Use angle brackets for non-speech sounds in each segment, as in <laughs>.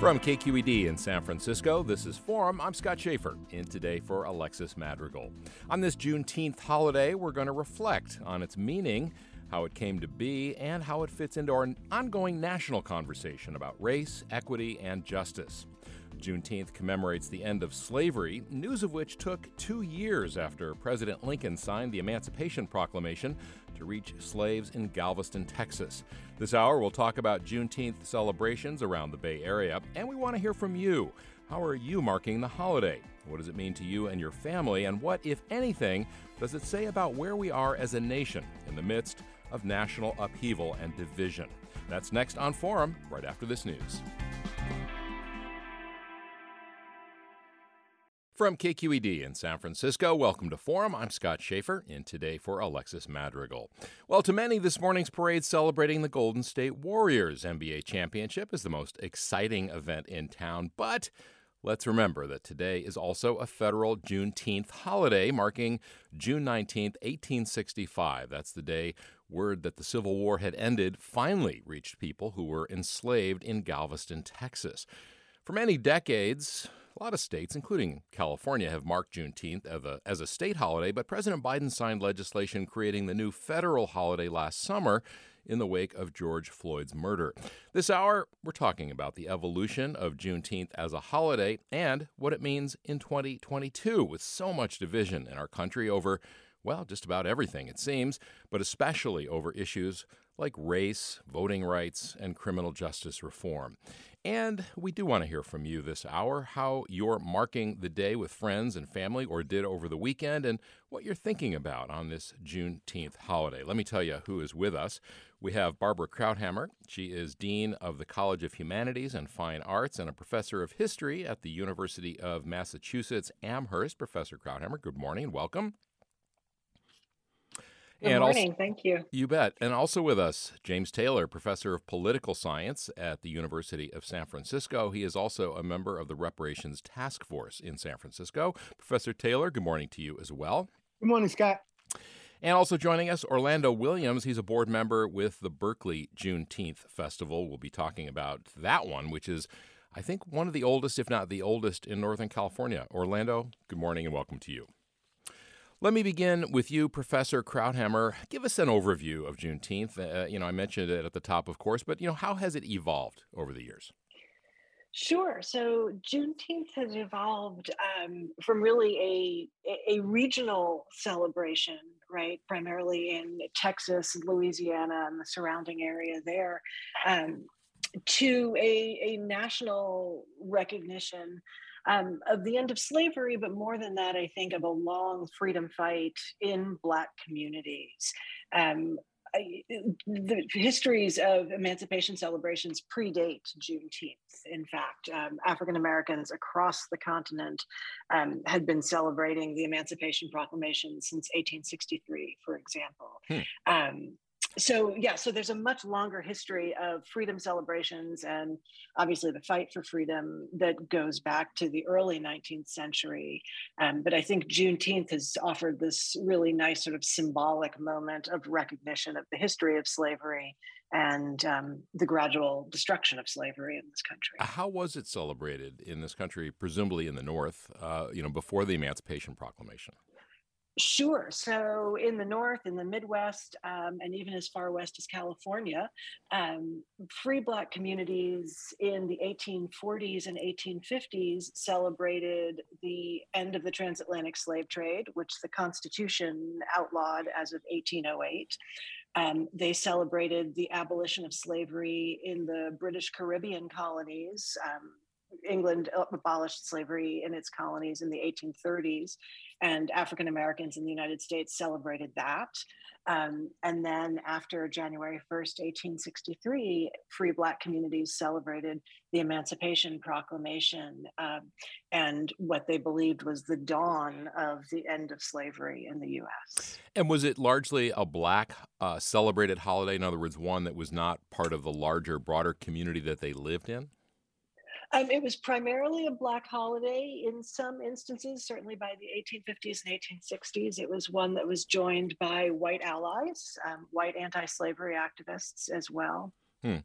From KQED in San Francisco, this is Forum. I'm Scott Shafer, in today for Alexis Madrigal. On this Juneteenth holiday, we're going to reflect on its meaning, how it came to be, and how it fits into our ongoing national conversation about race, equity, and justice. Juneteenth commemorates the end of slavery, news of which took two years after President Lincoln signed the Emancipation Proclamation to reach slaves in Galveston, Texas. This hour, we'll talk about Juneteenth celebrations around the Bay Area, and we want to hear from you. How are you marking the holiday? What does it mean to you and your family? And what, if anything, does it say about where we are as a nation in the midst of national upheaval and division? That's next on Forum, right after this news. From KQED in San Francisco, welcome to Forum. I'm Scott Shafer, in today for Alexis Madrigal. Well, to many, this morning's parade celebrating the Golden State Warriors NBA championship is the most exciting event in town, but let's remember that today is also a federal Juneteenth holiday marking June 19th, 1865. That's the day word that the Civil War had ended finally reached people who were enslaved in Galveston, Texas. For many decades, a lot of states, including California, have marked Juneteenth as a, as a state holiday, but President Biden signed legislation creating the new federal holiday last summer in the wake of George Floyd's murder. This hour, we're talking about the evolution of Juneteenth as a holiday and what it means in 2022, with so much division in our country over, well, just about everything, it seems, but especially over issues like race, voting rights, and criminal justice reform. And we do want to hear from you this hour how you're marking the day with friends and family or did over the weekend and what you're thinking about on this Juneteenth holiday. Let me tell you who is with us. We have Barbara Krauthamer. She is Dean of the College of Humanities and Fine Arts and a professor of history at the University of Massachusetts Amherst. Professor Krauthamer, good morning and welcome. Good and morning. Also, Thank you. You bet. And also with us, James Taylor, professor of political science at the University of San Francisco. He is also a member of the Reparations Task Force in San Francisco. Professor Taylor, good morning to you as well. Good morning, Scott. And also joining us, Orlando Williams. He's a board member with the Berkeley Juneteenth Festival. We'll be talking about that one, which is, I think, one of the oldest, if not the oldest, in Northern California. Orlando, good morning and welcome to you. Let me begin with you, Professor Krauthamer. Give us an overview of Juneteenth. Uh, you know, I mentioned it at the top, of course, but you know, how has it evolved over the years? Sure. So Juneteenth has evolved um, from really a, a regional celebration, right? Primarily in Texas, Louisiana, and the surrounding area there, um, to a, a national recognition um, of the end of slavery, but more than that, I think of a long freedom fight in Black communities. Um, I, the histories of emancipation celebrations predate Juneteenth. In fact, um, African Americans across the continent um, had been celebrating the Emancipation Proclamation since 1863, for example. Hmm. Um, so yeah so there's a much longer history of freedom celebrations and obviously the fight for freedom that goes back to the early 19th century um, but i think juneteenth has offered this really nice sort of symbolic moment of recognition of the history of slavery and um, the gradual destruction of slavery in this country. How was it celebrated in this country, presumably in the North, uh, you know, before the Emancipation Proclamation? Sure. So in the North, in the Midwest, um, and even as far west as California, um, free Black communities in the 1840s and 1850s celebrated the end of the transatlantic slave trade, which the Constitution outlawed as of 1808. Um, they celebrated the abolition of slavery in the British Caribbean colonies. Um, England abolished slavery in its colonies in the 1830s, and African Americans in the United States celebrated that. Um, and then after January 1st, 1863, free Black communities celebrated the Emancipation Proclamation um, and what they believed was the dawn of the end of slavery in the US. And was it largely a Black uh, celebrated holiday? In other words, one that was not part of the larger, broader community that they lived in? Um, it was primarily a Black holiday in some instances, certainly by the 1850s and 1860s. It was one that was joined by white allies, um, white anti slavery activists as well. Hmm.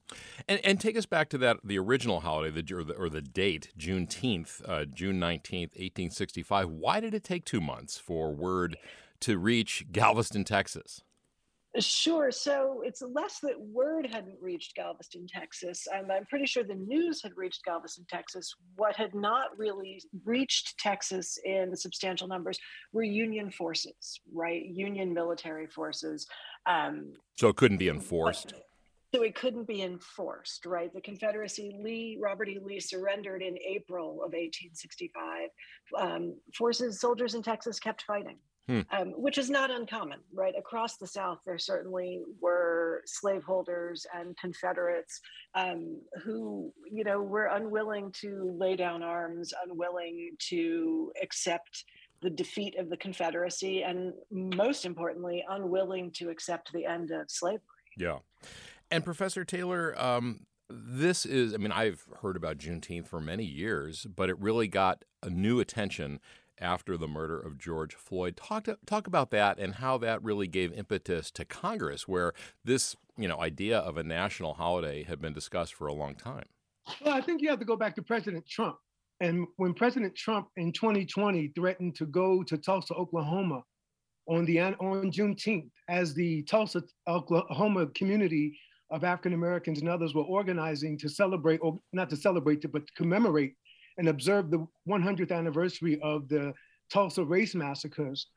And, and take us back to that the original holiday, the, or, the, or the date, Juneteenth, uh, June 19th, 1865. Why did it take two months for word to reach Galveston, Texas? Sure. So it's less that word hadn't reached Galveston, Texas. Um, I'm pretty sure the news had reached Galveston, Texas. What had not really reached Texas in substantial numbers were Union forces, right? Union military forces. Um, so it couldn't be enforced. so it couldn't be enforced, right? The Confederacy, Lee, Robert E. Lee surrendered in April of 1865. Um, forces, soldiers in Texas kept fighting Hmm. Um, which is not uncommon, right? Across the South, there certainly were slaveholders and Confederates um, who, you know, were unwilling to lay down arms, unwilling to accept the defeat of the Confederacy, and most importantly, unwilling to accept the end of slavery. Yeah. And Professor Taylor, um, this is, I mean, I've heard about Juneteenth for many years, but it really got a new attention after the murder of George Floyd. Talk to, talk about that and how that really gave impetus to Congress, where this you know idea of a national holiday had been discussed for a long time. Well, I think you have to go back to President Trump. And when President Trump in 2020 threatened to go to Tulsa, Oklahoma on the on Juneteenth, as the Tulsa, Oklahoma community of African Americans and others were organizing to celebrate, or not to celebrate, but to commemorate and observe the 100th anniversary of the Tulsa race massacres,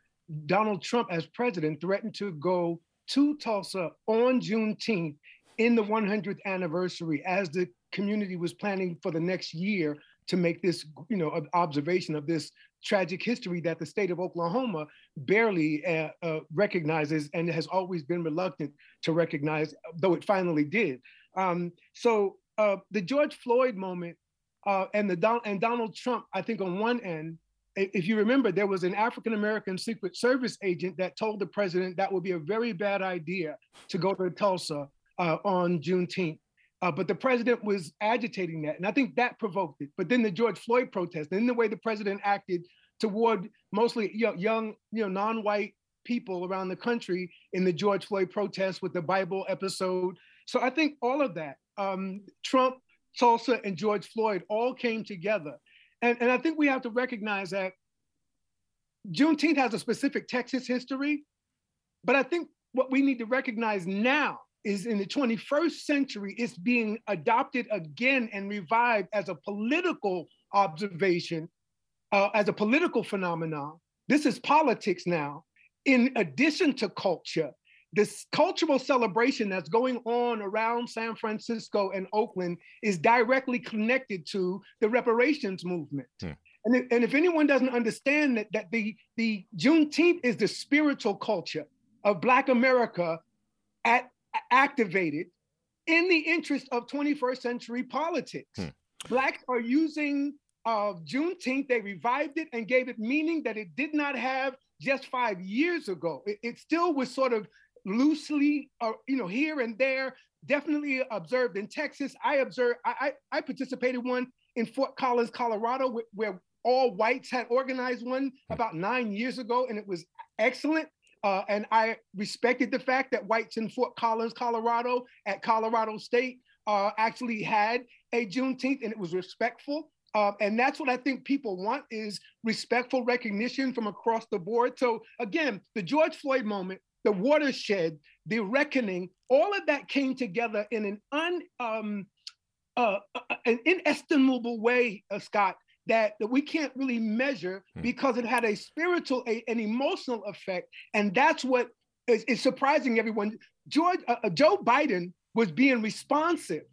Donald Trump, as president, threatened to go to Tulsa on Juneteenth in the 100th anniversary as the community was planning for the next year to make this, you know, observation of this tragic history that the state of Oklahoma barely uh, uh, recognizes and has always been reluctant to recognize, though it finally did. Um, so uh, the George Floyd moment uh, and the Don- and Donald Trump, I think on one end, if you remember, there was an African American Secret Service agent that told the president that would be a very bad idea to go to Tulsa uh, on Juneteenth. Uh, but the president was agitating that, and I think that provoked it. But then the George Floyd protest, and the way the president acted toward mostly you know, young, you know, non-white people around the country in the George Floyd protest with the Bible episode. So I think all of that, um, Trump Tulsa, and George Floyd all came together. And, and I think we have to recognize that Juneteenth has a specific Texas history, but I think what we need to recognize now is in the 21st century, it's being adopted again and revived as a political observation, uh, as a political phenomenon. This is politics now, in addition to culture this cultural celebration that's going on around San Francisco and Oakland is directly connected to the reparations movement. Hmm. And, if, and if anyone doesn't understand that, that the, the Juneteenth is the spiritual culture of Black America at, activated in the interest of 21st century politics. Hmm. Blacks are using uh, Juneteenth, they revived it and gave it meaning that it did not have just five years ago. It, it still was sort of loosely, uh, you know, here and there. Definitely observed in Texas. I observed. I I, I participated one in Fort Collins, Colorado, where all whites had organized one about nine years ago, and it was excellent. Uh, and I respected the fact that whites in Fort Collins, Colorado, at Colorado State, uh, actually had a Juneteenth, and it was respectful. Uh, and that's what I think people want is respectful recognition from across the board. So again, the George Floyd moment the watershed, the reckoning, all of that came together in an un, um, uh, uh an inestimable way, uh, Scott, that, that we can't really measure hmm. because it had a spiritual, a, an emotional effect. And that's what is, is surprising everyone. George uh, uh, Joe Biden was being responsive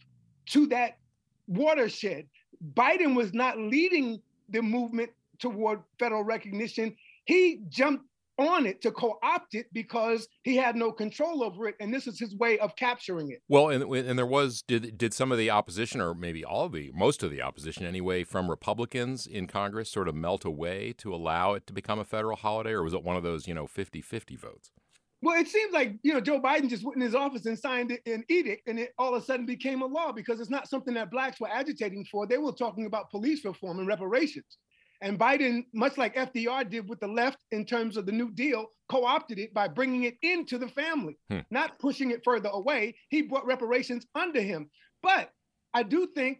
to that watershed. Biden was not leading the movement toward federal recognition. He jumped on it to co-opt it because he had no control over it and this is his way of capturing it well and, and there was did did some of the opposition or maybe all of the most of the opposition anyway from republicans in congress sort of melt away to allow it to become a federal holiday or was it one of those you know 50-50 votes well, it seems like you know Joe Biden just went in his office and signed an edict, and it all of a sudden became a law because it's not something that blacks were agitating for. They were talking about police reform and reparations. And Biden, much like FDR did with the left in terms of the New Deal, co opted it by bringing it into the family, hmm. not pushing it further away. He brought reparations under him. But I do think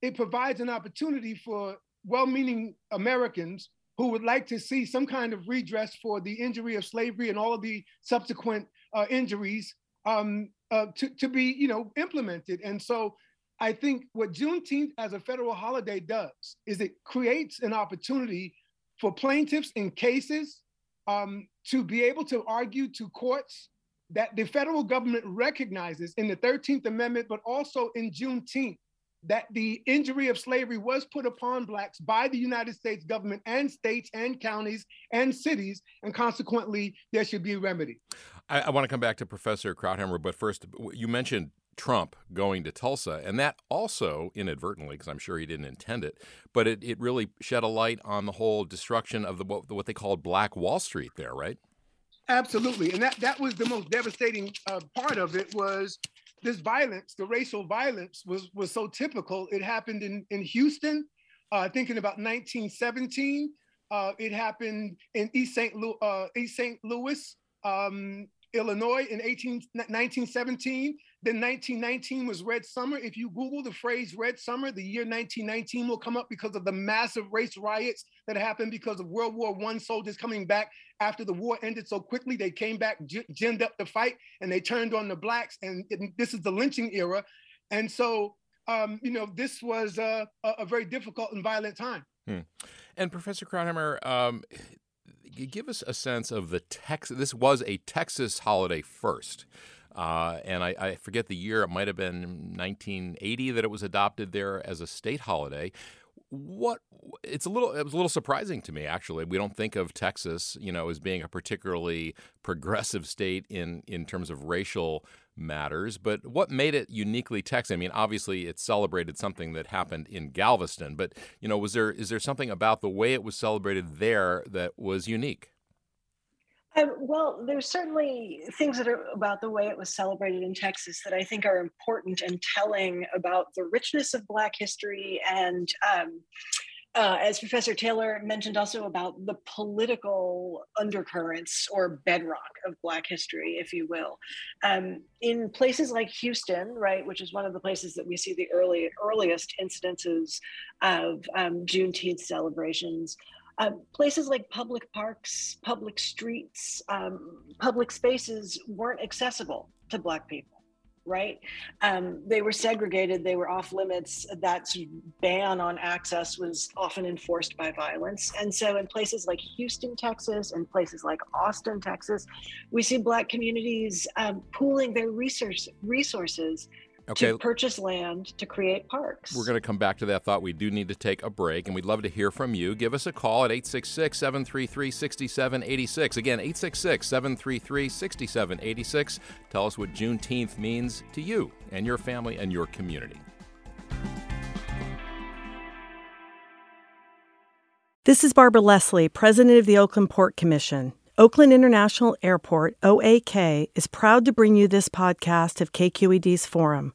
it provides an opportunity for well meaning Americans who would like to see some kind of redress for the injury of slavery and all of the subsequent uh, injuries um, uh, to, to be you know, implemented. And so I think what Juneteenth as a federal holiday does is it creates an opportunity for plaintiffs in cases um, to be able to argue to courts that the federal government recognizes in the 13th Amendment, but also in Juneteenth, that the injury of slavery was put upon Blacks by the United States government and states and counties and cities, and consequently, there should be a remedy. I, I want to come back to Professor Krauthamer, but first, you mentioned Trump going to Tulsa. And that also, inadvertently, because I'm sure he didn't intend it, but it, it really shed a light on the whole destruction of the what, what they called Black Wall Street there, right? Absolutely. And that, that was the most devastating uh, part of it was this violence, the racial violence was, was so typical. It happened in, in Houston, uh, thinking about 1917. Uh, it happened in East St. Louis, uh. Louis um, Illinois in 18, 1917. Then 1919 was Red Summer. If you Google the phrase Red Summer, the year 1919 will come up because of the massive race riots that happened because of World War I soldiers coming back after the war ended so quickly. They came back, ginned up the fight, and they turned on the blacks. And it, this is the lynching era. And so, um, you know, this was a, a, very difficult and violent time. Hmm. And Professor Krauthamer, um, give us a sense of the Texas. This was a Texas holiday first. Uh, and I, I, forget the year. It might have been 1980 that it was adopted there as a state holiday. What it's a little it was a little surprising to me actually. We don't think of Texas, you know, as being a particularly progressive state in in terms of racial matters. But what made it uniquely Texas? I mean, obviously it celebrated something that happened in Galveston, but you know, was there is there something about the way it was celebrated there that was unique? Um, well, there's certainly things that are about the way it was celebrated in Texas that I think are important and telling about the richness of Black history and um, uh, as Professor Taylor mentioned, also about the political undercurrents or bedrock of Black history, if you will. Um, in places like Houston, right, which is one of the places that we see the early earliest incidences of um, Juneteenth celebrations, um, places like public parks, public streets, um, public spaces weren't accessible to Black people, right? Um, they were segregated, they were off limits. That ban on access was often enforced by violence. And so, in places like Houston, Texas, and places like Austin, Texas, we see Black communities um, pooling their resource, resources okay. to purchase land to create parks. We're going to come back to that thought. We do need to take a break, and we'd love to hear from you. Give us a call at 866 733 6786. Again, 866 733 6786. Tell us what Juneteenth means to you and your family and your community. This is Barbara Leslie, President of the Oakland Port Commission. Oakland International Airport, OAK, is proud to bring you this podcast of KQED's Forum.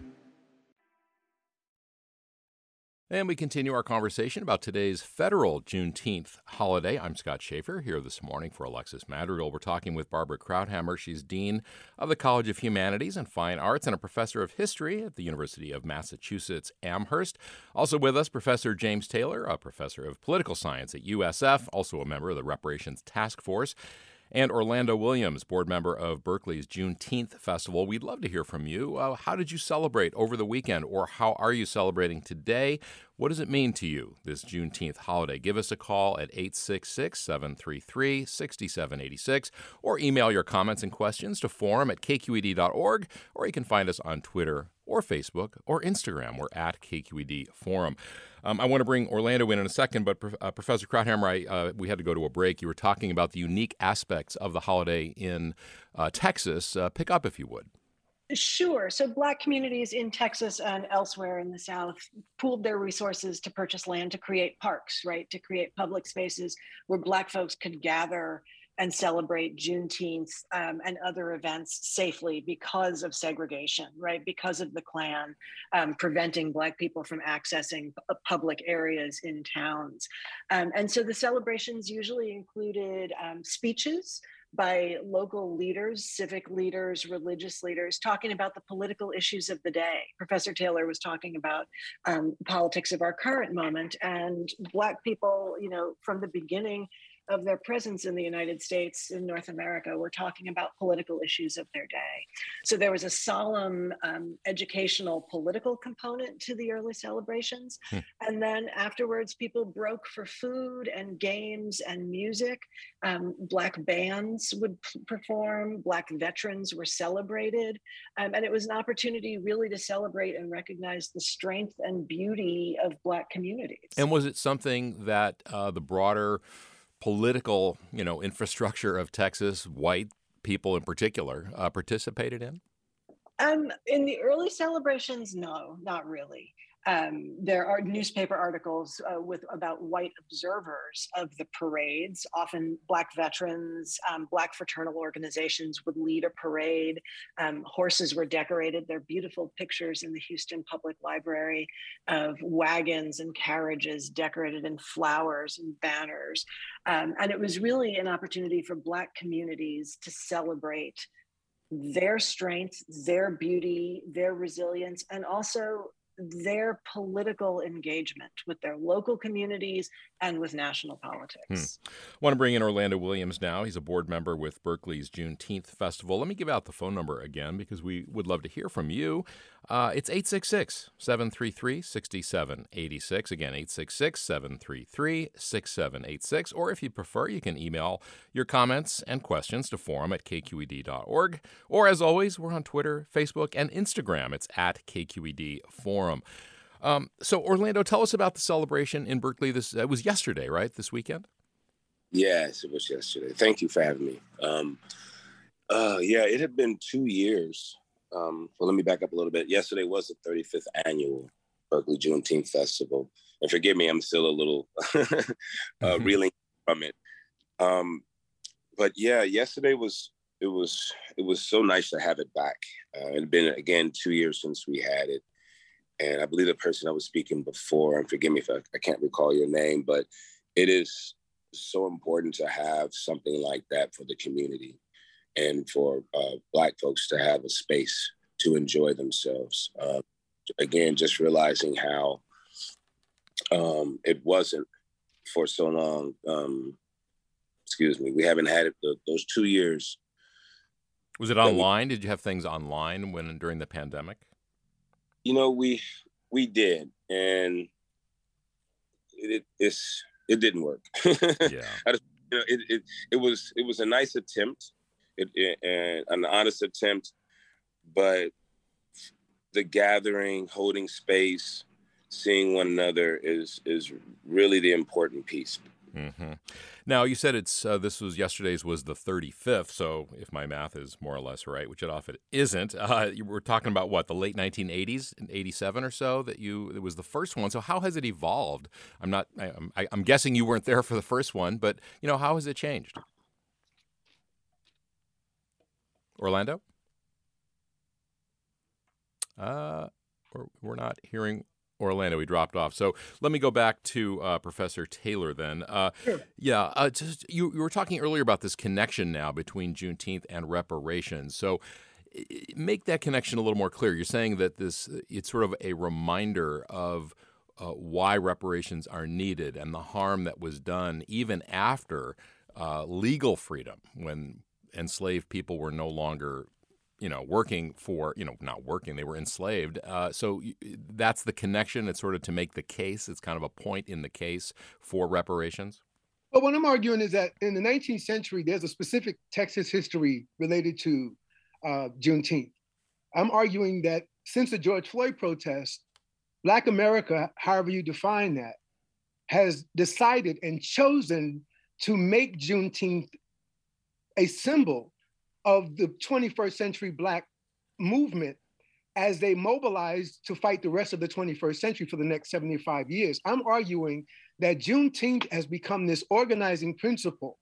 And we continue our conversation about today's federal Juneteenth holiday. I'm Scott Shafer here this morning for Alexis Madrigal. We're talking with Barbara Krauthamer. She's Dean of the College of Humanities and Fine Arts and a professor of history at the University of Massachusetts Amherst. Also with us, Professor James Taylor, a professor of political science at USF, also a member of the Reparations Task Force and Orlando Williams, board member of Berkeley's Juneteenth Festival. We'd love to hear from you. Uh, how did you celebrate over the weekend, or how are you celebrating today? What does it mean to you, this Juneteenth holiday? Give us a call at 866 733 6786 or email your comments and questions to forum at kqed.org, or you can find us on Twitter or Facebook or Instagram. We're at KQED Forum. Um, I want to bring Orlando in in a second, but uh, Professor Krauthamer, I, uh, we had to go to a break. You were talking about the unique aspects of the holiday in uh, Texas. Uh, pick up if you would. Sure. So, Black communities in Texas and elsewhere in the South pooled their resources to purchase land to create parks, right? To create public spaces where Black folks could gather and celebrate Juneteenth um, and other events safely because of segregation, right? Because of the Klan um, preventing Black people from accessing public areas in towns. Um, and so the celebrations usually included um, speeches by local leaders, civic leaders, religious leaders, talking about the political issues of the day. Professor Taylor was talking about um, politics of our current moment, and Black people, you know, from the beginning of their presence in the United States in North America were talking about political issues of their day. So there was a solemn um, educational political component to the early celebrations. Hmm. And then afterwards, people broke for food and games and music. Um, black bands would perform, Black veterans were celebrated. Um, and it was an opportunity really to celebrate and recognize the strength and beauty of Black communities. And was it something that uh, the broader political, you know, infrastructure of Texas, white people in particular, uh, participated in? Um, in the early celebrations, no, not really. Um, there are newspaper articles uh, with about white observers of the parades. Often, Black veterans, um, Black fraternal organizations would lead a parade. Um, horses were decorated. There are beautiful pictures in the Houston Public Library of wagons and carriages decorated in flowers and banners. Um, and it was really an opportunity for Black communities to celebrate their strength, their beauty, their resilience, and also their political engagement with their local communities and with national politics. Hmm. I want to bring in Orlando Williams now. He's a board member with Berkeley's Juneteenth Festival. Let me give out the phone number again because we would love to hear from you. Uh, it's 866 733 6786. Again, 866 733 6786. Or if you prefer, you can email your comments and questions to forum at kqed.org. Or as always, we're on Twitter, Facebook, and Instagram. It's at KQED Forum. Um, so, Orlando, tell us about the celebration in Berkeley. This it was yesterday, right? This weekend. Yes, it was yesterday. Thank you for having me. Um, uh, yeah, it had been two years um, well, let me back up a little bit. Yesterday was the 35th annual Berkeley Juneteenth Festival. And forgive me, I'm still a little <laughs> uh, mm-hmm. reeling from it. Um, but yeah, yesterday was it was it was so nice to have it back. Uh, it had been again two years since we had it, and I believe the person I was speaking before, and forgive me if I, I can't recall your name, but it is so important to have something like that for the community and for uh, Black folks to have a space to enjoy themselves. Uh, again, just realizing how um, it wasn't for so long. Um, excuse me, we haven't had it the, those two years. Was it online? We, did you have things online when during the pandemic? You know, we we did, and it, it's it didn't work. <laughs> yeah, just, you know, it, it it was it was a nice attempt it, it, and an honest attempt, but the gathering, holding space, seeing one another is is really the important piece. Mm-hmm. Now you said it's uh, this was yesterday's was the 35th. So if my math is more or less right, which it often isn't, uh, you were talking about what the late 1980s, 87 or so that you it was the first one. So how has it evolved? I'm not. I, I'm guessing you weren't there for the first one, but you know how has it changed? Orlando? Uh, we're, not hearing Orlando. We dropped off. So let me go back to uh, Professor Taylor then. Uh, sure. Yeah, uh, just, you, you were talking earlier about this connection now between Juneteenth and reparations. So make that connection a little more clear. You're saying that this it's sort of a reminder of uh, why reparations are needed and the harm that was done even after uh, legal freedom when enslaved people were no longer you know working for you know not working they were enslaved. Uh, so that's the connection. It's sort of to make the case. It's kind of a point in the case for reparations. Well what i'm arguing is that in the 19th century there's a specific texas history related to uh, juneteenth. I'm arguing that since the george floyd protest black america however you define that has decided and chosen to make juneteenth a symbol of the 21st century Black movement as they mobilize to fight the rest of the 21st century for the next 75 years. I'm arguing that Juneteenth has become this organizing principle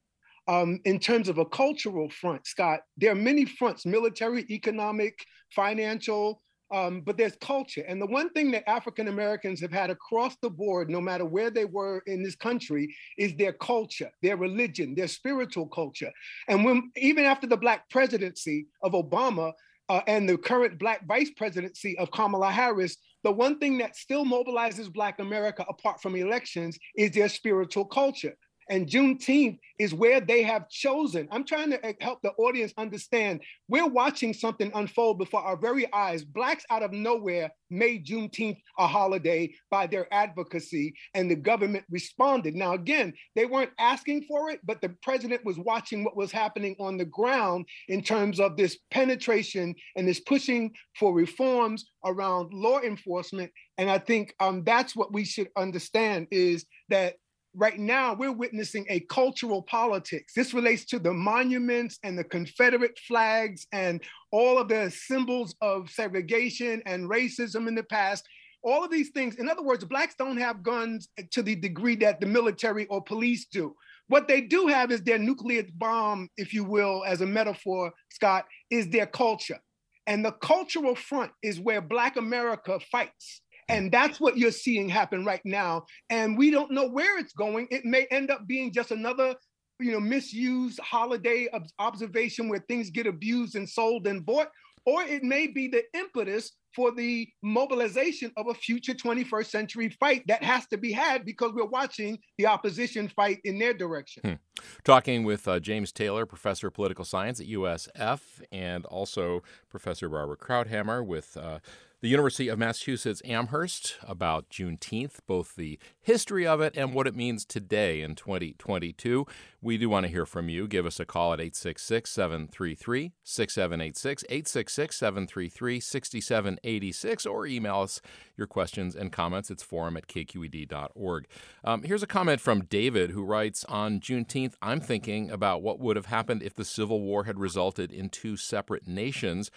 um, in terms of a cultural front, Scott. There are many fronts military, economic, financial, um, but there's culture. And the one thing that African Americans have had across the board, no matter where they were in this country, is their culture, their religion, their spiritual culture. And when even after the Black presidency of Obama, uh, and the current Black vice presidency of Kamala Harris, the one thing that still mobilizes Black America apart from elections is their spiritual culture. And Juneteenth is where they have chosen. I'm trying to help the audience understand we're watching something unfold before our very eyes. Blacks out of nowhere made Juneteenth a holiday by their advocacy, and the government responded. Now, again, they weren't asking for it, but the president was watching what was happening on the ground in terms of this penetration and this pushing for reforms around law enforcement. And I think um, that's what we should understand is that right now we're witnessing a cultural politics. This relates to the monuments and the Confederate flags and all of the symbols of segregation and racism in the past. All of these things, in other words, blacks don't have guns to the degree that the military or police do. What they do have is their nuclear bomb, if you will, as a metaphor, Scott, is their culture. And the cultural front is where Black America fights. And that's what you're seeing happen right now. And we don't know where it's going. It may end up being just another you know misused holiday observation where things get abused and sold and bought or it may be the impetus for the mobilization of a future 21st century fight that has to be had because we're watching the opposition fight in their direction. Hmm. Talking with uh, James Taylor, professor of political science at USF, and also Professor Barbara Krauthamer with uh, the University of Massachusetts Amherst about Juneteenth, both the history of it and what it means today in 2022. We do want to hear from you. Give us a call at 866 733 6786, 866 733 6786, or email us your questions and comments. It's forum at kqed.org. Um, here's a comment from David who writes On Juneteenth, I'm thinking about what would have happened if the Civil War had resulted in two separate nations.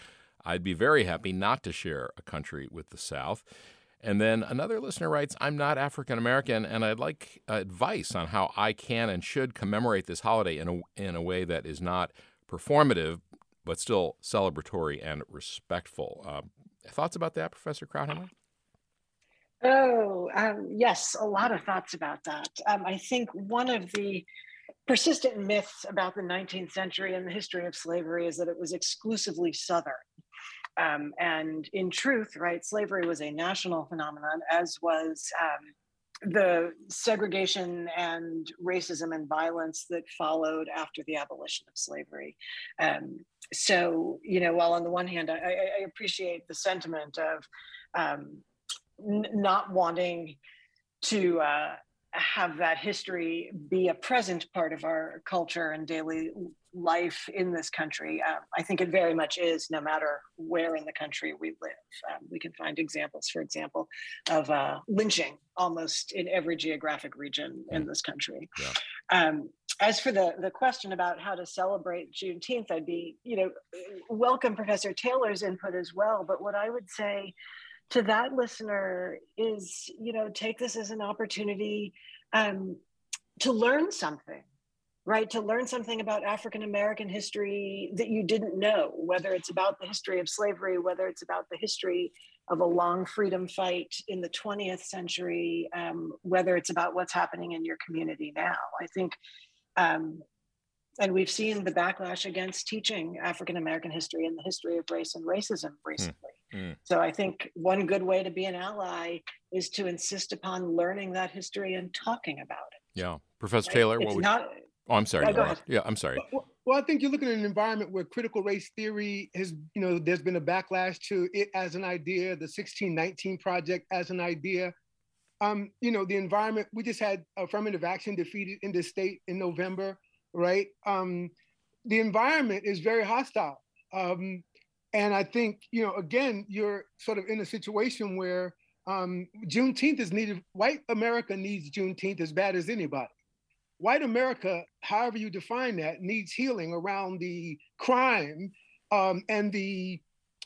I'd be very happy not to share a country with the South. And then another listener writes, I'm not African American, and I'd like advice on how I can and should commemorate this holiday in a, in a way that is not performative, but still celebratory and respectful. Uh, thoughts about that, Professor Krauthamer? Oh, um, yes, a lot of thoughts about that. Um, I think one of the persistent myths about the 19th century and the history of slavery is that it was exclusively Southern. Um, and in truth, right, slavery was a national phenomenon, as was um, the segregation and racism and violence that followed after the abolition of slavery. Um, so, you know, while on the one hand, I, I appreciate the sentiment of um, n- not wanting to uh, have that history be a present part of our culture and daily life in this country. Um, I think it very much is, no matter where in the country we live. Um, we can find examples, for example, of uh, lynching almost in every geographic region in mm. this country. Yeah. Um, as for the, the question about how to celebrate Juneteenth, I'd be, you know, welcome Professor Taylor's input as well. But what I would say to that listener is, you know, take this as an opportunity um, to learn something right? To learn something about African American history that you didn't know, whether it's about the history of slavery, whether it's about the history of a long freedom fight in the 20th century, um, whether it's about what's happening in your community now. I think, um, and we've seen the backlash against teaching African American history and the history of race and racism recently. Mm. So I think one good way to be an ally is to insist upon learning that history and talking about it. Yeah. Professor Taylor, it's what would not, Oh, I'm sorry. Yeah, go. Yeah, I'm sorry. Well, well, I think you're looking at an environment where critical race theory has, you know, there's been a backlash to it as an idea, the 1619 project as an idea. Um, you know, the environment, we just had affirmative action defeated in the state in November, right? Um, the environment is very hostile. Um, and I think, you know, again, you're sort of in a situation where um, Juneteenth is needed. White America needs Juneteenth as bad as anybody white America, however you define that, needs healing around the crime um, and the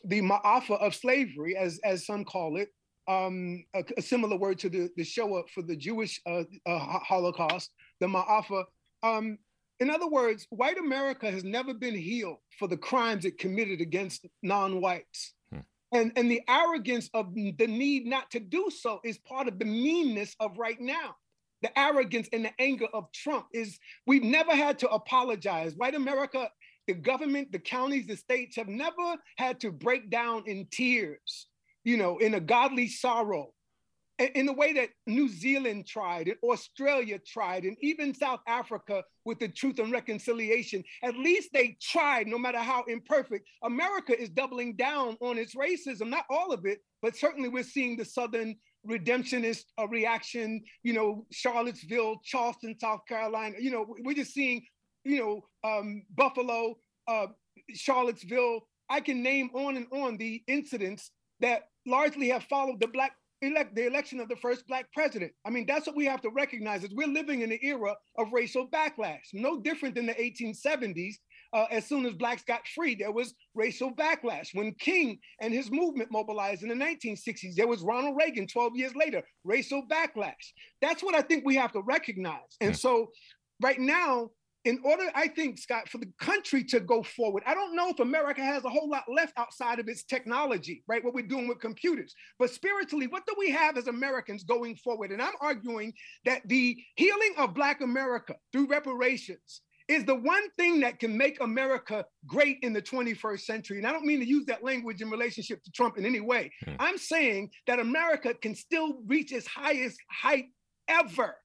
the ma'afa of slavery, as as some call it, um, a, a, similar word to the the Shoah for the Jewish uh, uh, Holocaust, the ma'afa. Um, in other words, white America has never been healed for the crimes it committed against non-whites. Hmm. And, and the arrogance of the need not to do so is part of the meanness of right now the arrogance and the anger of Trump is we've never had to apologize. White America, the government, the counties, the states have never had to break down in tears, you know, in a godly sorrow. In the way that New Zealand tried, and Australia tried, and even South Africa with the Truth and Reconciliation, at least they tried, no matter how imperfect. America is doubling down on its racism, not all of it, but certainly we're seeing the Southern redemptionist uh, reaction, you know, Charlottesville, Charleston, South Carolina. You know, we're just seeing, you know, um, Buffalo, uh, Charlottesville. I can name on and on the incidents that largely have followed the black elect the election of the first black president. I mean, that's what we have to recognize is we're living in an era of racial backlash, no different than the 1870s uh, as soon as blacks got free, there was racial backlash. When King and his movement mobilized in the 1960s, there was Ronald Reagan 12 years later, racial backlash. That's what I think we have to recognize. And so, right now, in order, I think, Scott, for the country to go forward, I don't know if America has a whole lot left outside of its technology, right? What we're doing with computers. But spiritually, what do we have as Americans going forward? And I'm arguing that the healing of Black America through reparations is the one thing that can make America great in the 21st century. And I don't mean to use that language in relationship to Trump in any way. Hmm. I'm saying that America can still reach its highest height ever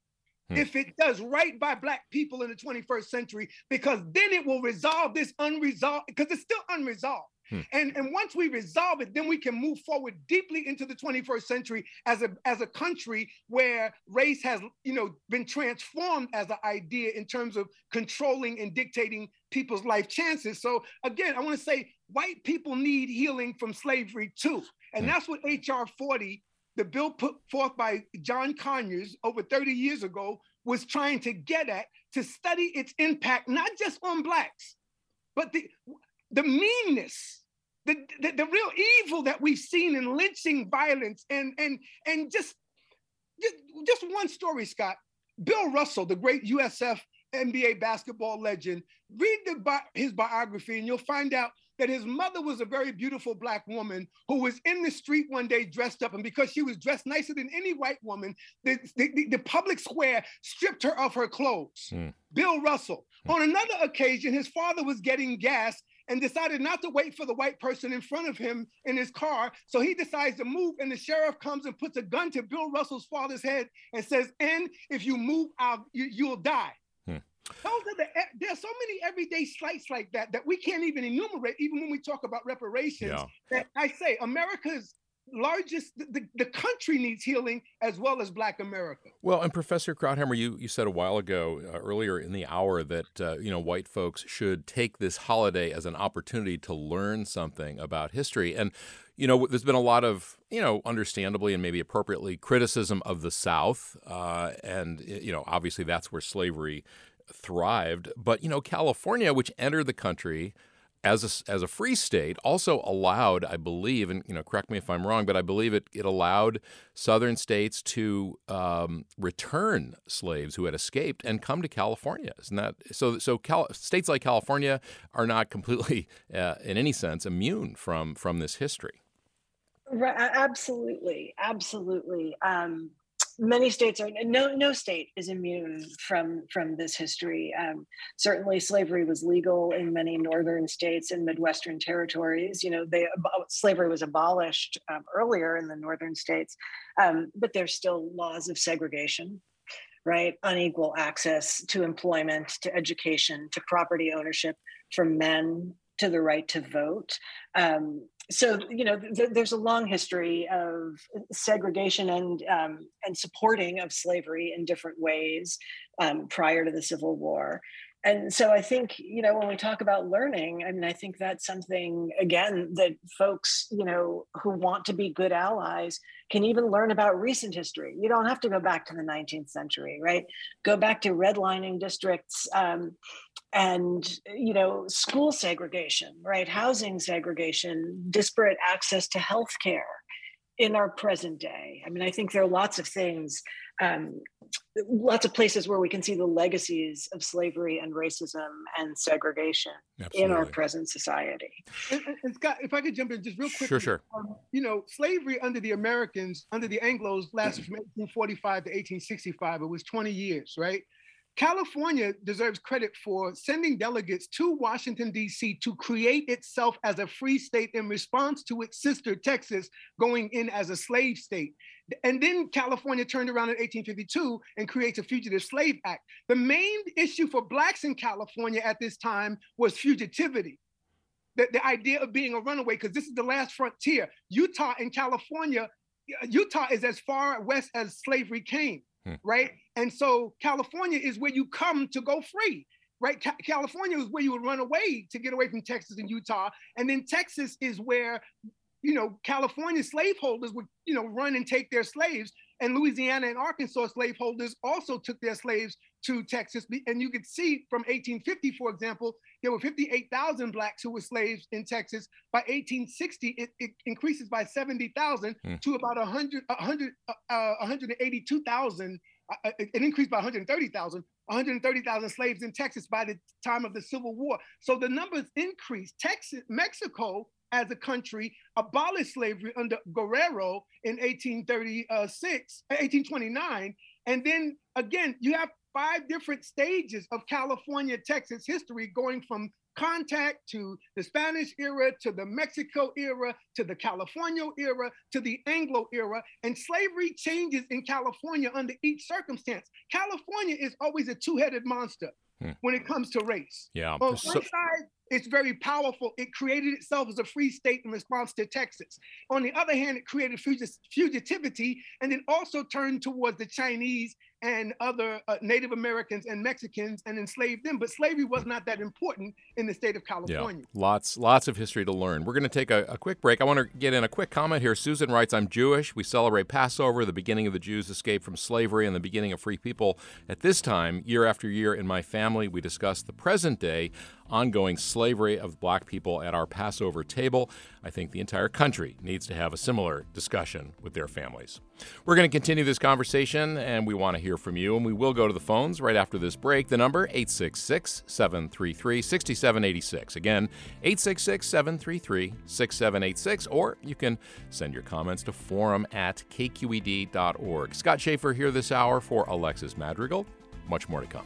hmm. if it does right by Black people in the 21st century, because then it will resolve this unresolved, because it's still unresolved. Hmm. And, and once we resolve it, then we can move forward deeply into the 21st century as a, as a country where race has you know, been transformed as an idea in terms of controlling and dictating people's life chances. So again, I want to say white people need healing from slavery too. And hmm. that's what HR 40, the bill put forth by John Conyers over 30 years ago, was trying to get at to study its impact, not just on Blacks, but the, the meanness the, the, the real evil that we've seen in lynching violence and and and just, just just one story, Scott. Bill Russell, the great USF NBA basketball legend, read the, his biography and you'll find out that his mother was a very beautiful black woman who was in the street one day dressed up. And because she was dressed nicer than any white woman, the, the, the public square stripped her of her clothes. Mm. Bill Russell. Mm. On another occasion, his father was getting gas and decided not to wait for the white person in front of him in his car. So he decides to move, and the sheriff comes and puts a gun to Bill Russell's father's head and says, "And if you move, I'll, you, will die." Hmm. Those are the there's so many everyday slights like that that we can't even enumerate, even when we talk about reparations. Yeah. That I say America's largest the, the country needs healing as well as black america. Well and professor krauthamer you, you said a while ago uh, earlier in the hour that uh, you know white folks should take this holiday as an opportunity to learn something about history. And you know there's been a lot of you know understandably and maybe appropriately criticism of the south uh, and you know obviously that's where slavery thrived. But you know california which entered the country as a, as a free state, also allowed, I believe, and you know, correct me if I'm wrong, but I believe it, it allowed southern states to um, return slaves who had escaped and come to California. Isn't that so? So Cal, states like California are not completely, <laughs> uh, in any sense, immune from from this history. Right, absolutely, absolutely. Um, many states are no no state is immune from from this history. Um, certainly, slavery was legal in many northern states and midwestern territories. You know, they slavery was abolished um, earlier in the northern states, um, but there's still laws of segregation right? Unequal access to employment, to education, to property ownership for men, to the right to vote. Um, so you know th- there's a long history of segregation and um, and supporting of slavery in different ways um, prior to the civil war and so i think you know when we talk about learning i mean i think that's something again that folks you know who want to be good allies can even learn about recent history. You don't have to go back to the 19th century right? Go back to redlining districts um, and you know school segregation right? Housing segregation disparate access to health care in our present day i mean i think there are lots of things um, lots of places where we can see the legacies of slavery and racism and segregation Absolutely. in our present society. And, and, Scott, if I could jump in just real quick. Sure, sure. Um, you know, slavery under the Americans, under the Anglos, lasted from 1845 to 1865. It was 20 years, right? California deserves credit for sending delegates to Washington, D.C. to create itself as a free state in response to its sister, Texas, going in as a slave state. And then California turned around in 1852 and creates a Fugitive Slave Act. The main issue for Blacks in California at this time was fugitivity. The, the idea of being a runaway, because this is the last frontier. Utah and California, Utah is as far west as slavery came, hmm. right? And so California is where you come to go free right? Ca- California is where you would run away to get away from Texas and Utah. And then Texas is where you know, California slaveholders would, you know, run and take their slaves. And Louisiana and Arkansas slaveholders also took their slaves to Texas. And you could see from 1850, for example, there were 58,000 blacks who were slaves in Texas. By 1860, it, it increases by 70,000 mm. to about 100, 100 uh, 182,000. Uh, uh, it increased by 130,000, 130,000 slaves in Texas by the time of the Civil War. So the numbers increased. Texas, Mexico as a country abolished slavery under Guerrero in 1836, 1829. And then again, you have five different stages of California, Texas history going from contact to the Spanish era, to the Mexico era, to the California era, to the Anglo era. And slavery changes in California under each circumstance. California is always a two headed monster hmm. when it comes to race. Yeah. On one side, it's very powerful. It created itself as a free state in response to Texas. On the other hand, it created fugitivity and then also turned towards the Chinese and other uh, Native Americans and Mexicans and enslaved them. But slavery was not that important in the state of California. Yeah, lots, lots of history to learn. We're going to take a, a, quick break. I want to get in a quick comment here. Susan writes, "I'm Jewish. We celebrate Passover, the beginning of the Jews' escape from slavery, and the beginning of free people. At this time, year after year, in my family, we discuss the present day." Ongoing slavery of black people at our Passover table. I think the entire country needs to have a similar discussion with their families. We're going to continue this conversation and we want to hear from you and we will go to the phones right after this break. The number 866-733-6786. Again, 866-733-6786 or you can send your comments to forum at kqed.org. Scott Shafer here this hour for Alexis Madrigal. Much more to come.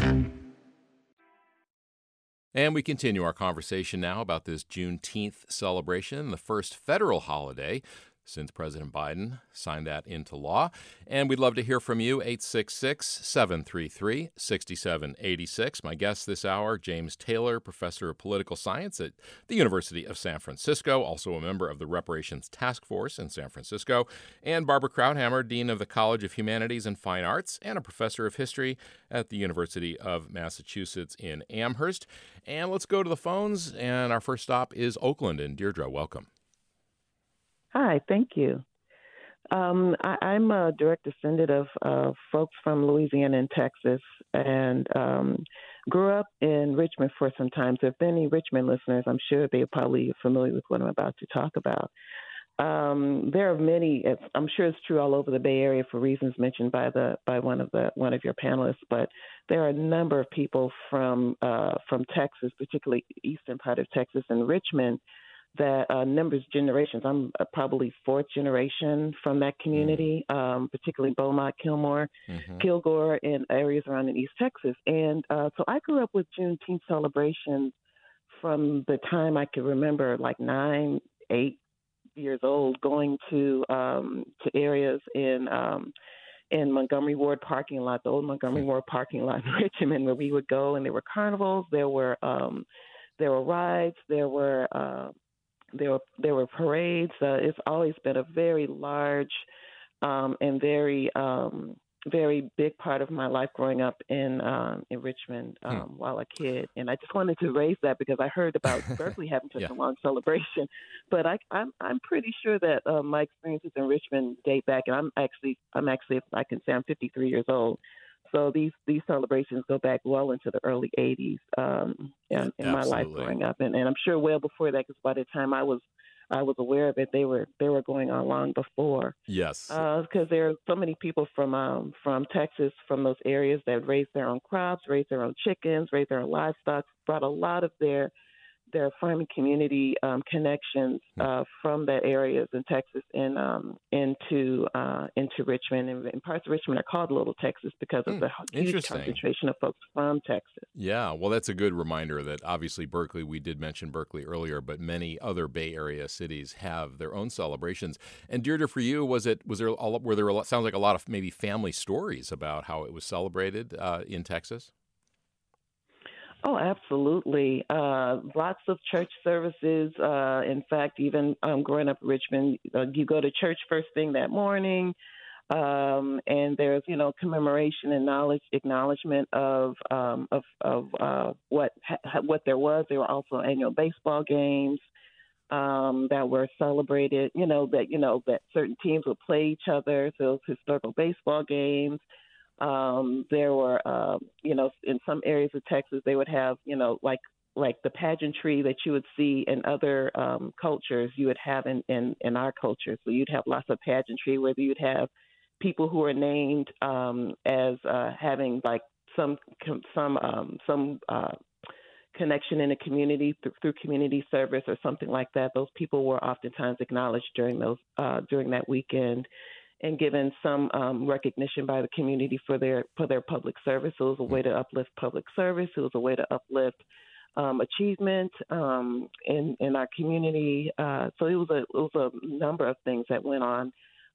And we continue our conversation now about this Juneteenth celebration, the first federal holiday since President Biden signed that into law. And we'd love to hear from you, 866 733 6786. My guest this hour, James Taylor, professor of political science at the University of San Francisco, also a member of the Reparations Task Force in San Francisco, and Barbara Krauthamer, Dean of the College of Humanities and Fine Arts, and a professor of history at the University of Massachusetts in Amherst. And let's go to the phones. And our first stop is Oakland. And Deirdre, welcome. Hi, thank you. Um, I, am a direct descendant of uh, folks from Louisiana and Texas, and um, grew up in Richmond for some time. So, if any Richmond listeners, I'm sure they're probably familiar with what I'm about to talk about. Um, there are many. I'm sure it's true all over the Bay Area for reasons mentioned by the by one of the one of your panelists. But there are a number of people from uh, from Texas, particularly eastern part of Texas and Richmond, that uh, numbers generations. I'm uh, probably fourth generation from that community, mm-hmm. um, particularly Beaumont, Kilmore, mm-hmm. Kilgore, and areas around in East Texas. And uh, so I grew up with Juneteenth celebrations from the time I could remember, like nine, eight years old, going to um, to areas in. Um, in Montgomery Ward parking lot, the old Montgomery Ward parking lot <laughs> in Richmond, where we would go, and there were carnivals, there were um, there were rides, there were uh, there were there were parades. Uh, it's always been a very large um, and very um, very big part of my life growing up in um, in Richmond hmm. um, hmm. while a kid, and I just wanted to raise that because I heard about <laughs> Berkeley having such yeah. a long celebration, but I, I'm I'm pretty sure that uh, my experiences in Richmond date back, and I'm actually I'm actually if I can say I'm 53 years old, so these these celebrations go back well into the early 80s um, in, in my life growing up, and, and I'm sure well before that, because by the time I was I was aware of it, they were they were going on long before. Yes, because uh, there are so many people from um, from Texas, from those areas that raise their own crops, raise their own chickens, raise their own livestock, brought a lot of their their farming community um, connections hmm. uh, from that areas in Texas and um, into uh, into Richmond and, and, parts of Richmond are called Little Texas because of mm, the huge concentration of folks from Texas. Yeah, well, that's a good reminder that obviously Berkeley. We did mention Berkeley earlier, but many other Bay Area cities have their own celebrations. And Deirdre, for you, was it was there all, were there a lot, sounds like a lot of maybe family stories about how it was celebrated uh, in Texas? Oh, absolutely. Uh, lots of church services. Uh, in fact, even um, growing up in Richmond, uh, you go to church first thing that morning, um, and there's you know commemoration and knowledge acknowledgement of um, of of uh, what ha- what there was. There were also annual baseball games um, that were celebrated. You know that you know that certain teams would play each other. So historical baseball games. Um, there were, uh, you know, in some areas of Texas, they would have, you know, like like the pageantry that you would see in other um, cultures, you would have in, in in our culture. So you'd have lots of pageantry, where you'd have people who are named um, as uh, having like some some um, some uh, connection in a community through, through, community service or something like that. Those people were oftentimes acknowledged during those uh, during that weekend and given some um, recognition by the community for their for their public service. it was a way to uplift public service. It was a way to uplift um, achievement um, in in our community. Uh, so it was a it was a number of things that went on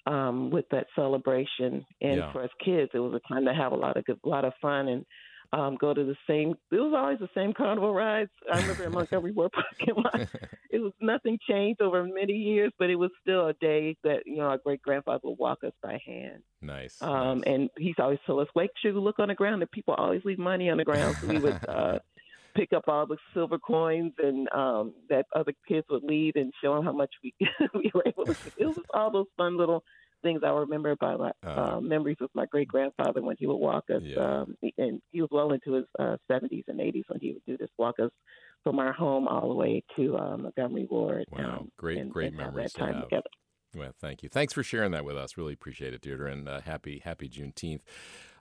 um, with that celebration. And yeah. for us kids, it was a time to have a lot of good, a lot of fun and um, go to the same. It was always the same carnival rides. I remember in Montgomery <laughs> Ward parking lot. <laughs> It was nothing changed over many years, but it was still a day that you know our great grandfather would walk us by hand. Nice. Um, nice. And he's always told us, "Wake sure you look on the ground." And people always leave money on the ground, so we would. Uh, <laughs> pick up all the silver coins and um that other kids would leave and show them how much we we were able to it was all those fun little things I remember about my uh, uh, memories with my great grandfather when he would walk us. Yeah. Um, and he was well into his uh, 70s and 80s when he would do this, walk us from our home all the way to uh, Montgomery Ward. Wow, um, great, and, great and memories that time together. Well, thank you. Thanks for sharing that with us. Really appreciate it, Deirdre, and uh, happy happy Juneteenth.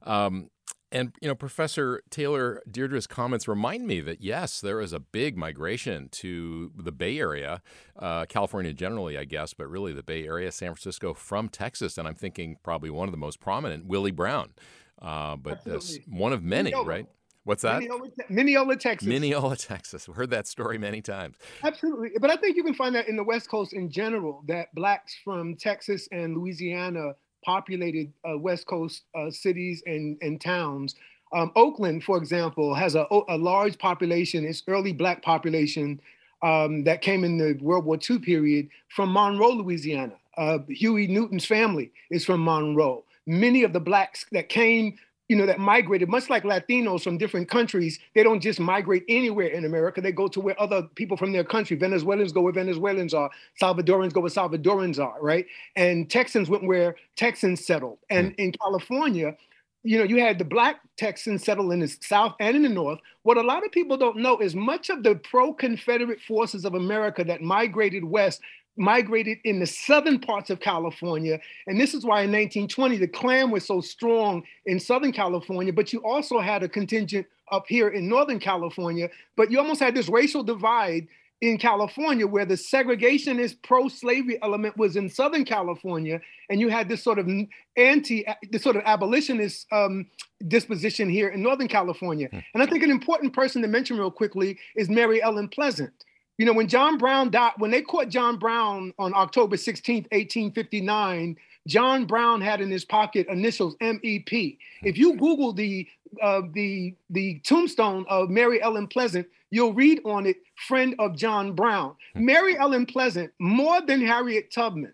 Um, and you know, Professor Taylor Deirdre's comments remind me that yes, there is a big migration to the Bay Area, uh, California generally, I guess, but really the Bay Area, San Francisco from Texas, and I'm thinking probably one of the most prominent, Willie Brown, uh, but one of many, right? What's that? Mineola, Mineola, Texas. Mineola, Texas. We've <laughs> heard that story many times. Absolutely, but I think you can find that in the West Coast in general. That blacks from Texas and Louisiana populated uh, West Coast uh, cities and, and towns. Um, Oakland, for example, has a, a, large population, its early Black population um, that came in the World War II period from Monroe, Louisiana. Uh, Huey Newton's family is from Monroe. Many of the Blacks that came you know, that migrated, much like Latinos from different countries, they don't just migrate anywhere in America. They go to where other people from their country, Venezuelans go where Venezuelans are, Salvadorans go where Salvadorans are, right? And Texans went where Texans settled. And mm. in California, you know, you had the black Texans settle in the South and in the North. What a lot of people don't know is much of the pro-Confederate forces of America that migrated west migrated in the southern parts of California. And this is why in 1920, the Klan was so strong in Southern California, but you also had a contingent up here in Northern California. But you almost had this racial divide in California where the segregationist pro-slavery element was in Southern California, and you had this sort of anti, this sort of abolitionist um, disposition here in Northern California. Hmm. And I think an important person to mention real quickly is Mary Ellen Pleasant. You know, when John Brown died, when they caught John Brown on October 16th, 1859, John Brown had in his pocket initials MEP. If you Google the uh, the the tombstone of Mary Ellen Pleasant, you'll read on it, friend of John Brown. Mary Ellen Pleasant, more than Harriet Tubman,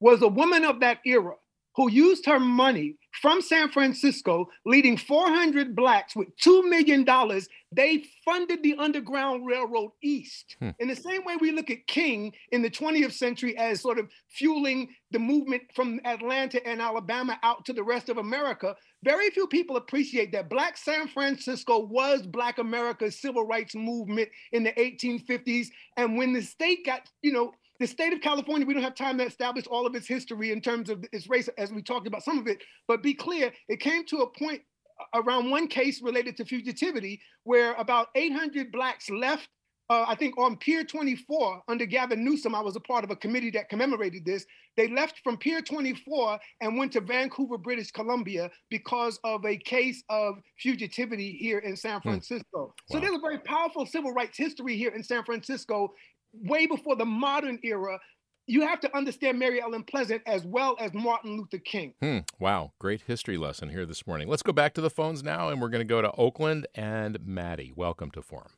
was a woman of that era who used her money from San Francisco, leading 400 blacks with $2 million. They funded the Underground Railroad East. Hmm. In the same way we look at King in the 20th century as sort of fueling the movement from Atlanta and Alabama out to the rest of America, very few people appreciate that Black San Francisco was Black America's civil rights movement in the 1850s. And when the state got, you know, the state of California, we don't have time to establish all of its history in terms of its race, as we talked about some of it. But be clear, it came to a point around one case related to fugitivity where about 800 blacks left. Uh, I think on Pier 24 under Gavin Newsom, I was a part of a committee that commemorated this. They left from Pier 24 and went to Vancouver, British Columbia because of a case of fugitivity here in San hmm. Francisco. Wow. So there's a very powerful civil rights history here in San Francisco way before the modern era, you have to understand Mary Ellen Pleasant as well as Martin Luther King. Hmm. Wow, great history lesson here this morning. Let's go back to the phones now, and we're going to go to Oakland and Maddie. Welcome to Forum.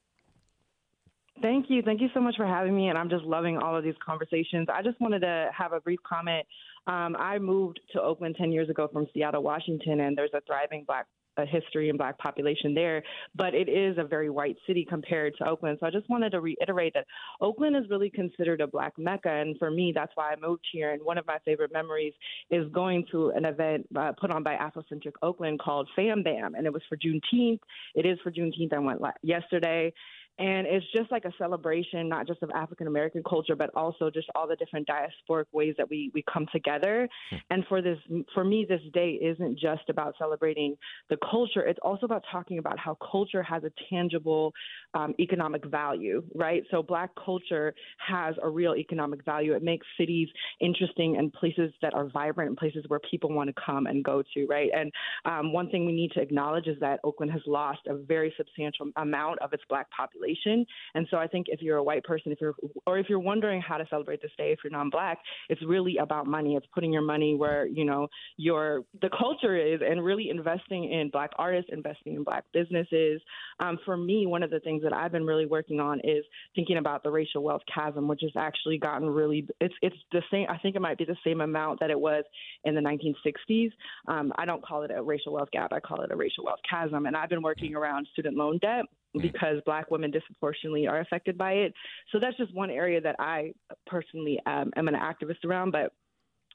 Thank you. Thank you so much for having me. And I'm just loving all of these conversations. I just wanted to have a brief comment. Um, I moved to Oakland 10 years ago from Seattle, Washington, and there's a thriving Black a history and black population there, but it is a very white city compared to Oakland. So I just wanted to reiterate that Oakland is really considered a black mecca. And for me, that's why I moved here. And one of my favorite memories is going to an event uh, put on by Afrocentric Oakland called Fam Bam. And it was for Juneteenth. It is for Juneteenth. I went yesterday. And it's just like a celebration, not just of African American culture, but also just all the different diasporic ways that we, we come together. Hmm. And for this, for me, this day isn't just about celebrating the culture. It's also about talking about how culture has a tangible um, economic value, right? So Black culture has a real economic value. It makes cities interesting and places that are vibrant and places where people want to come and go to, right? And um, one thing we need to acknowledge is that Oakland has lost a very substantial amount of its Black population population. And so I think if you're a white person, if you're or if you're wondering how to celebrate this day, if you're non-black, it's really about money. It's putting your money where you know your the culture is, and really investing in black artists, investing in black businesses. Um, for me, one of the things that I've been really working on is thinking about the racial wealth chasm, which has actually gotten really it's it's the same. I think it might be the same amount that it was in the 1960s. Um, I don't call it a racial wealth gap. I call it a racial wealth chasm. And I've been working around student loan debt. Because black women disproportionately are affected by it. So that's just one area that I personally um, am an activist around. But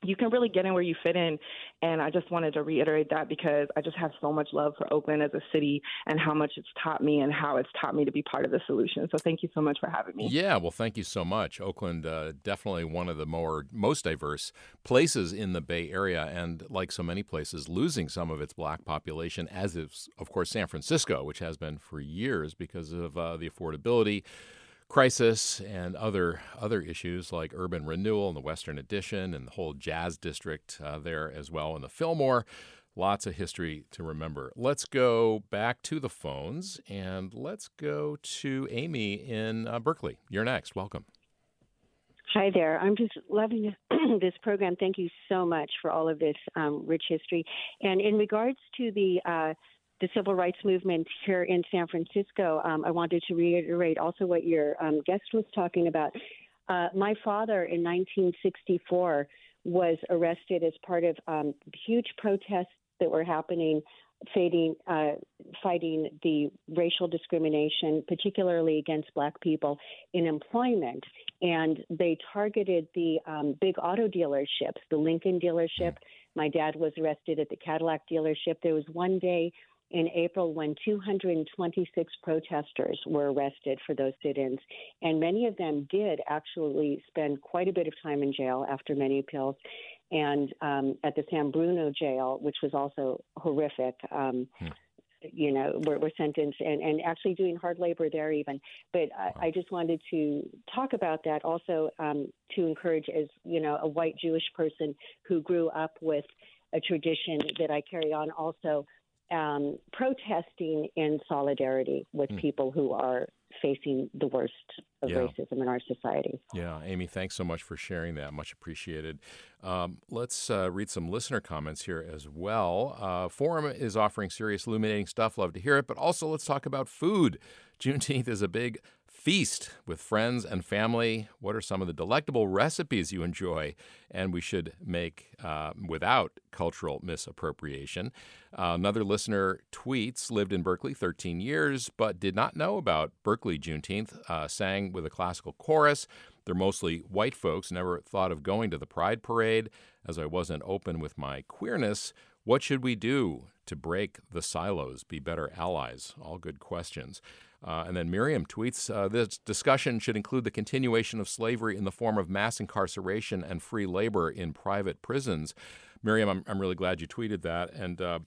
you can really get in where you fit in. And I just wanted to reiterate that because I just have so much love for Oakland as a city and how much it's taught me and how it's taught me to be part of the solution. So thank you so much for having me. Yeah, well, thank you so much. Oakland, uh, definitely one of the more most diverse places in the Bay Area, and like so many places, losing some of its black population, as is, of course, San Francisco, which has been for years because of uh, the affordability crisis and other other issues like urban renewal and the Western Addition and the whole Jazz District uh, there as well in the Fillmore. Lots of history to remember. Let's go back to the phones and let's go to Amy in uh, Berkeley. You're next. Welcome. Hi there. I'm just loving <clears throat> this program. Thank you so much for all of this um, rich history. And in regards to the uh, the civil rights movement here in San Francisco, um, I wanted to reiterate also what your um, guest was talking about. Uh, my father in 1964 was arrested as part of um, huge protests that were happening fighting, uh, fighting the racial discrimination, particularly against black people in employment. And they targeted the um, big auto dealerships, the Lincoln dealership. My dad was arrested at the Cadillac dealership. There was one day in April when 226 protesters were arrested for those sit ins. And many of them did actually spend quite a bit of time in jail after many appeals. And um, at the San Bruno jail, which was also horrific. Um, hmm. You know, were, were sentenced and, and actually doing hard labor there, even. But I, I just wanted to talk about that also um, to encourage, as you know, a white Jewish person who grew up with a tradition that I carry on also um, protesting in solidarity with mm. people who are facing the worst of yeah. racism in our society. Yeah, Amy, thanks so much for sharing that. Much appreciated. Um, let's uh, read some listener comments here as well. Uh, Forum is offering serious, illuminating stuff. Love to hear it. But also, let's talk about food. <laughs> Juneteenth is a big feast with friends and family. What are some of the delectable recipes you enjoy and we should make uh, without cultural misappropriation? Uh, another listener tweets lived in Berkeley 13 years but did not know about Berkeley Juneteenth, uh, sang with a classical chorus. They're mostly white folks, never thought of going to the Pride Parade. As I wasn't open with my queerness, what should we do to break the silos, be better allies? All good questions. Uh, and then Miriam tweets uh, this discussion should include the continuation of slavery in the form of mass incarceration and free labor in private prisons. Miriam, I'm, I'm really glad you tweeted that. And uh,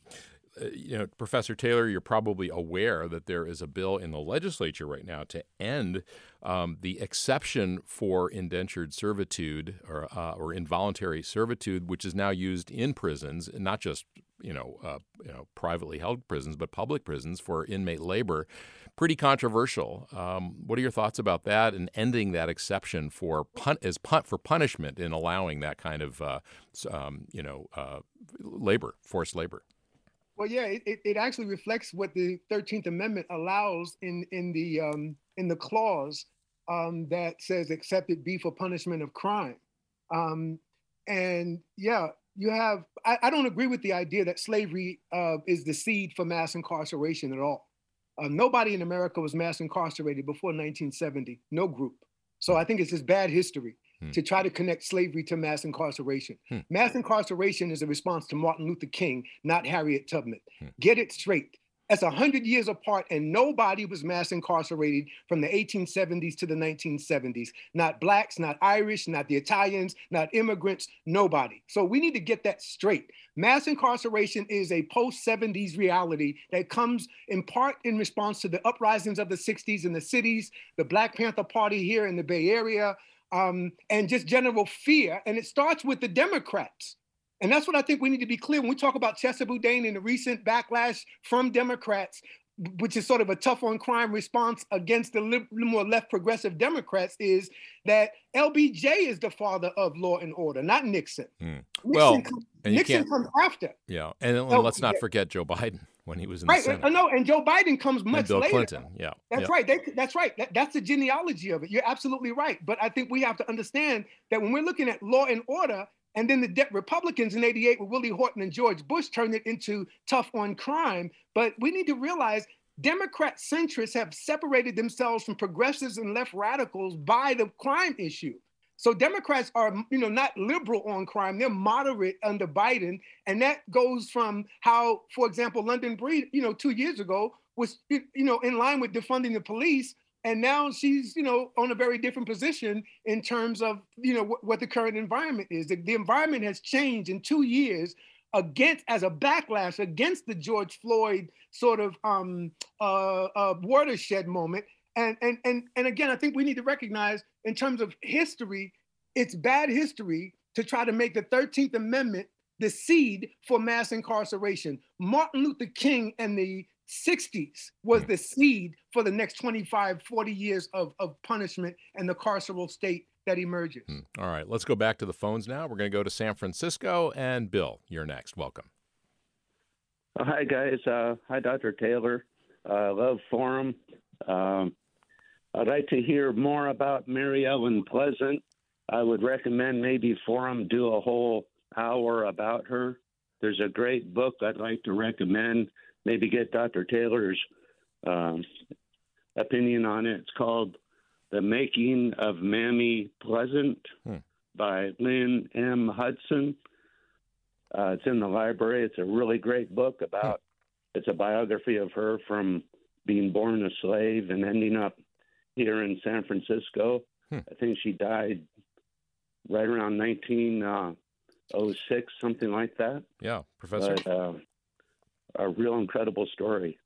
uh, you know, Professor Taylor, you're probably aware that there is a bill in the legislature right now to end um, the exception for indentured servitude or, uh, or involuntary servitude, which is now used in prisons, not just you know, uh, you know, privately held prisons, but public prisons for inmate labor pretty controversial. Um, what are your thoughts about that and ending that exception for pun- as pun- for punishment in allowing that kind of uh, um, you know uh, labor, forced labor? Well, yeah, it, it actually reflects what the Thirteenth Amendment allows in in the um, in the clause um, that says "except it be for punishment of crime." Um, and yeah, you have. I, I, don't agree with the idea that slavery uh, is the seed for mass incarceration at all. Uh, nobody in America was mass incarcerated before 1970, no group. So I think it's just bad history hmm. to try to connect slavery to mass incarceration. Hmm. Mass incarceration is a response to Martin Luther King, not Harriet Tubman. Hmm. Get it straight. That's 100 years apart, and nobody was mass incarcerated from the 1870s to the 1970s. Not Blacks, not Irish, not the Italians, not immigrants, nobody. So we need to get that straight. Mass incarceration is a post 70s reality that comes in part in response to the uprisings of the 60s in the cities, the Black Panther Party here in the Bay Area, um, and just general fear. And it starts with the Democrats. And that's what I think we need to be clear when we talk about Chesa Boudin and the recent backlash from Democrats, which is sort of a tough on crime response against the more left progressive Democrats, is that LBJ is the father of law and order, not Nixon. Mm. Nixon well, comes, Nixon comes after. Yeah, and, and let's not forget Joe Biden when he was in right, the Senate. No, and Joe Biden comes much and Bill later. Clinton, yeah, that's yeah. right. They, that's right. That, that's the genealogy of it. You're absolutely right. But I think we have to understand that when we're looking at law and order, and then the de- Republicans in 88 with Willie Horton and George Bush turned it into tough on crime. But we need to realize Democrat centrists have separated themselves from progressives and left radicals by the crime issue. So Democrats are, you know, not liberal on crime; they're moderate under Biden, and that goes from how, for example, London Breed, you know, two years ago was, you know, in line with defunding the police, and now she's, you know, on a very different position in terms of, you know, what, what the current environment is. The, the environment has changed in two years against as a backlash against the George Floyd sort of um, uh, uh, watershed moment. And, and and and again, I think we need to recognize in terms of history, it's bad history to try to make the 13th Amendment the seed for mass incarceration. Martin Luther King and the 60s was the seed for the next 25, 40 years of, of punishment and the carceral state that emerges. Hmm. All right, let's go back to the phones now. We're going to go to San Francisco. And Bill, you're next. Welcome. Uh, hi, guys. Uh, hi, Dr. Taylor. I uh, love Forum. Um, I'd like to hear more about Mary Ellen Pleasant. I would recommend maybe Forum do a whole hour about her. There's a great book I'd like to recommend. Maybe get Dr. Taylor's um, opinion on it. It's called the Making of Mammy Pleasant hmm. by Lynn M. Hudson. Uh, it's in the library. It's a really great book about. Hmm. It's a biography of her from being born a slave and ending up here in San Francisco. Hmm. I think she died right around 1906, uh, something like that. Yeah, Professor. But, uh, a real incredible story.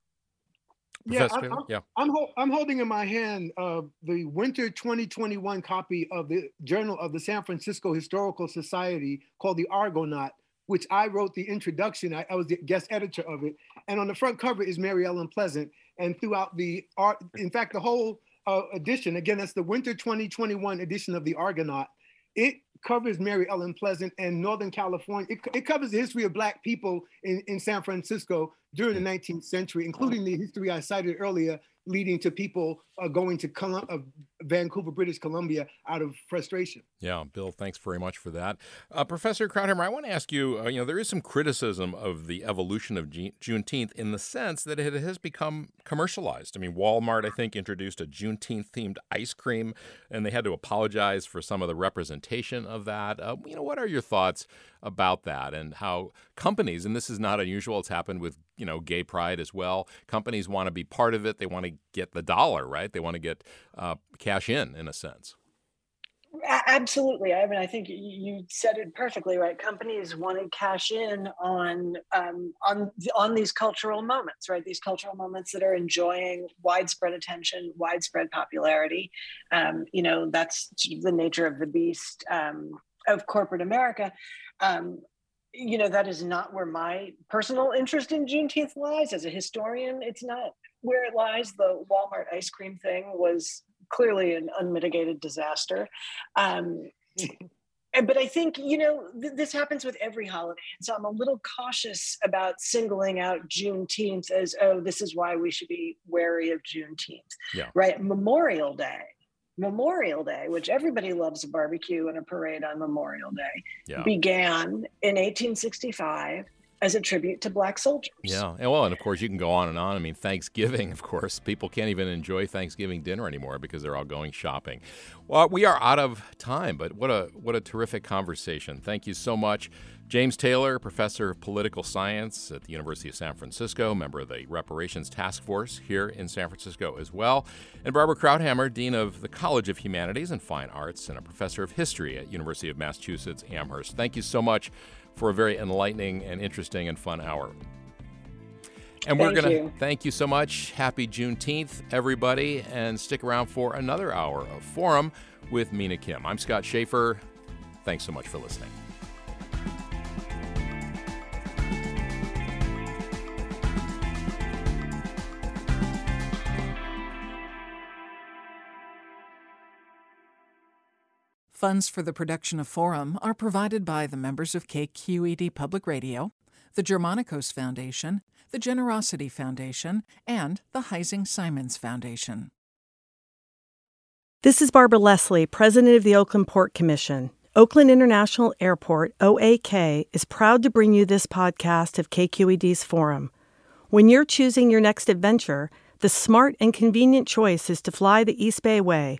Yeah, I, I'm, yeah. I'm, ho- I'm holding in my hand uh, the winter 2021 copy of the Journal of the San Francisco Historical Society called The Argonaut, which I wrote the introduction. I, I, was the guest editor of it. And on the front cover is Mary Ellen Pleasant. And throughout the art, in fact, the whole uh, edition, again, that's the winter 2021 edition of The Argonaut. It covers Mary Ellen Pleasant and Northern California. It, it covers the history of Black people in, in San Francisco during the 19th century, including the history I cited earlier leading to people uh, going to Colum- uh, Vancouver, British Columbia out of frustration. Yeah, Bill, thanks very much for that. Uh, Professor Krauthamer, I want to ask you, uh, you know, there is some criticism of the evolution of Juneteenth in the sense that it has become commercialized. I mean, Walmart, I think, introduced a Juneteenth themed ice cream, and they had to apologize for some of the representation of that. Uh, you know, what are your thoughts about that and how companies, and this is not unusual, it's happened with, you know, gay pride as well, companies want to be part of it. They want to get the dollar, right? They want to get uh, cash in, in a sense. Absolutely. I mean, I think you said it perfectly, right? Companies want to cash in on um, on on these cultural moments, right? These cultural moments that are enjoying widespread attention, widespread popularity. Um, you know, that's the nature of the beast um, of corporate America. Um, you know, that is not where my personal interest in Juneteenth lies. As a historian, it's not where it lies. The Walmart ice cream thing was clearly an unmitigated disaster. Um, <laughs> but I think, you know, th- this happens with every holiday. And so I'm a little cautious about singling out Juneteenth as, oh, this is why we should be wary of Juneteenth. Yeah. Right. Memorial Day. Memorial Day, which everybody loves a barbecue and a parade on Memorial Day, yeah. began in 1865 as a tribute to black soldiers. Yeah. And well, and of course you can go on and on. I mean, Thanksgiving, <laughs> of course, people can't even enjoy Thanksgiving dinner anymore because they're all going shopping. Well, we are out of time, but what a what a terrific conversation. Thank you so much. James Taylor, professor of political science at the University of San Francisco, member of the Reparations Task Force here in San Francisco as well, and Barbara Krauthamer, dean of the College of Humanities and Fine Arts and a professor of history at University of Massachusetts Amherst. Thank you so much for a very enlightening and interesting and fun hour. And we're going to thank you so much. Happy Juneteenth, everybody, and stick around for another hour of Forum with Mina Kim. I'm Scott Shafer. Thanks so much for listening. Funds for the production of Forum are provided by the members of KQED Public Radio, the Germanacos Foundation, the Generosity Foundation, and the Heising Simons Foundation. This is Barbara Leslie, President of the Oakland Port Commission. Oakland International Airport, OAK, is proud to bring you this podcast of KQED's Forum. When you're choosing your next adventure, the smart and convenient choice is to fly the East Bay Way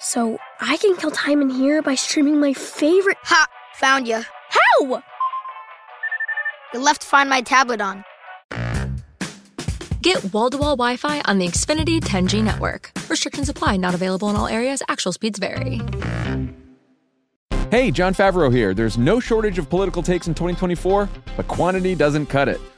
So I can kill time in here by streaming my favorite. Ha! Found you. How? You left Find My tablet on. Get wall to wall Wi Fi on the Xfinity 10G network. Restrictions apply, not available in all areas. Actual speeds vary. Hey, Jon Favreau here. There's no shortage of political takes in 2024, but quantity doesn't cut it.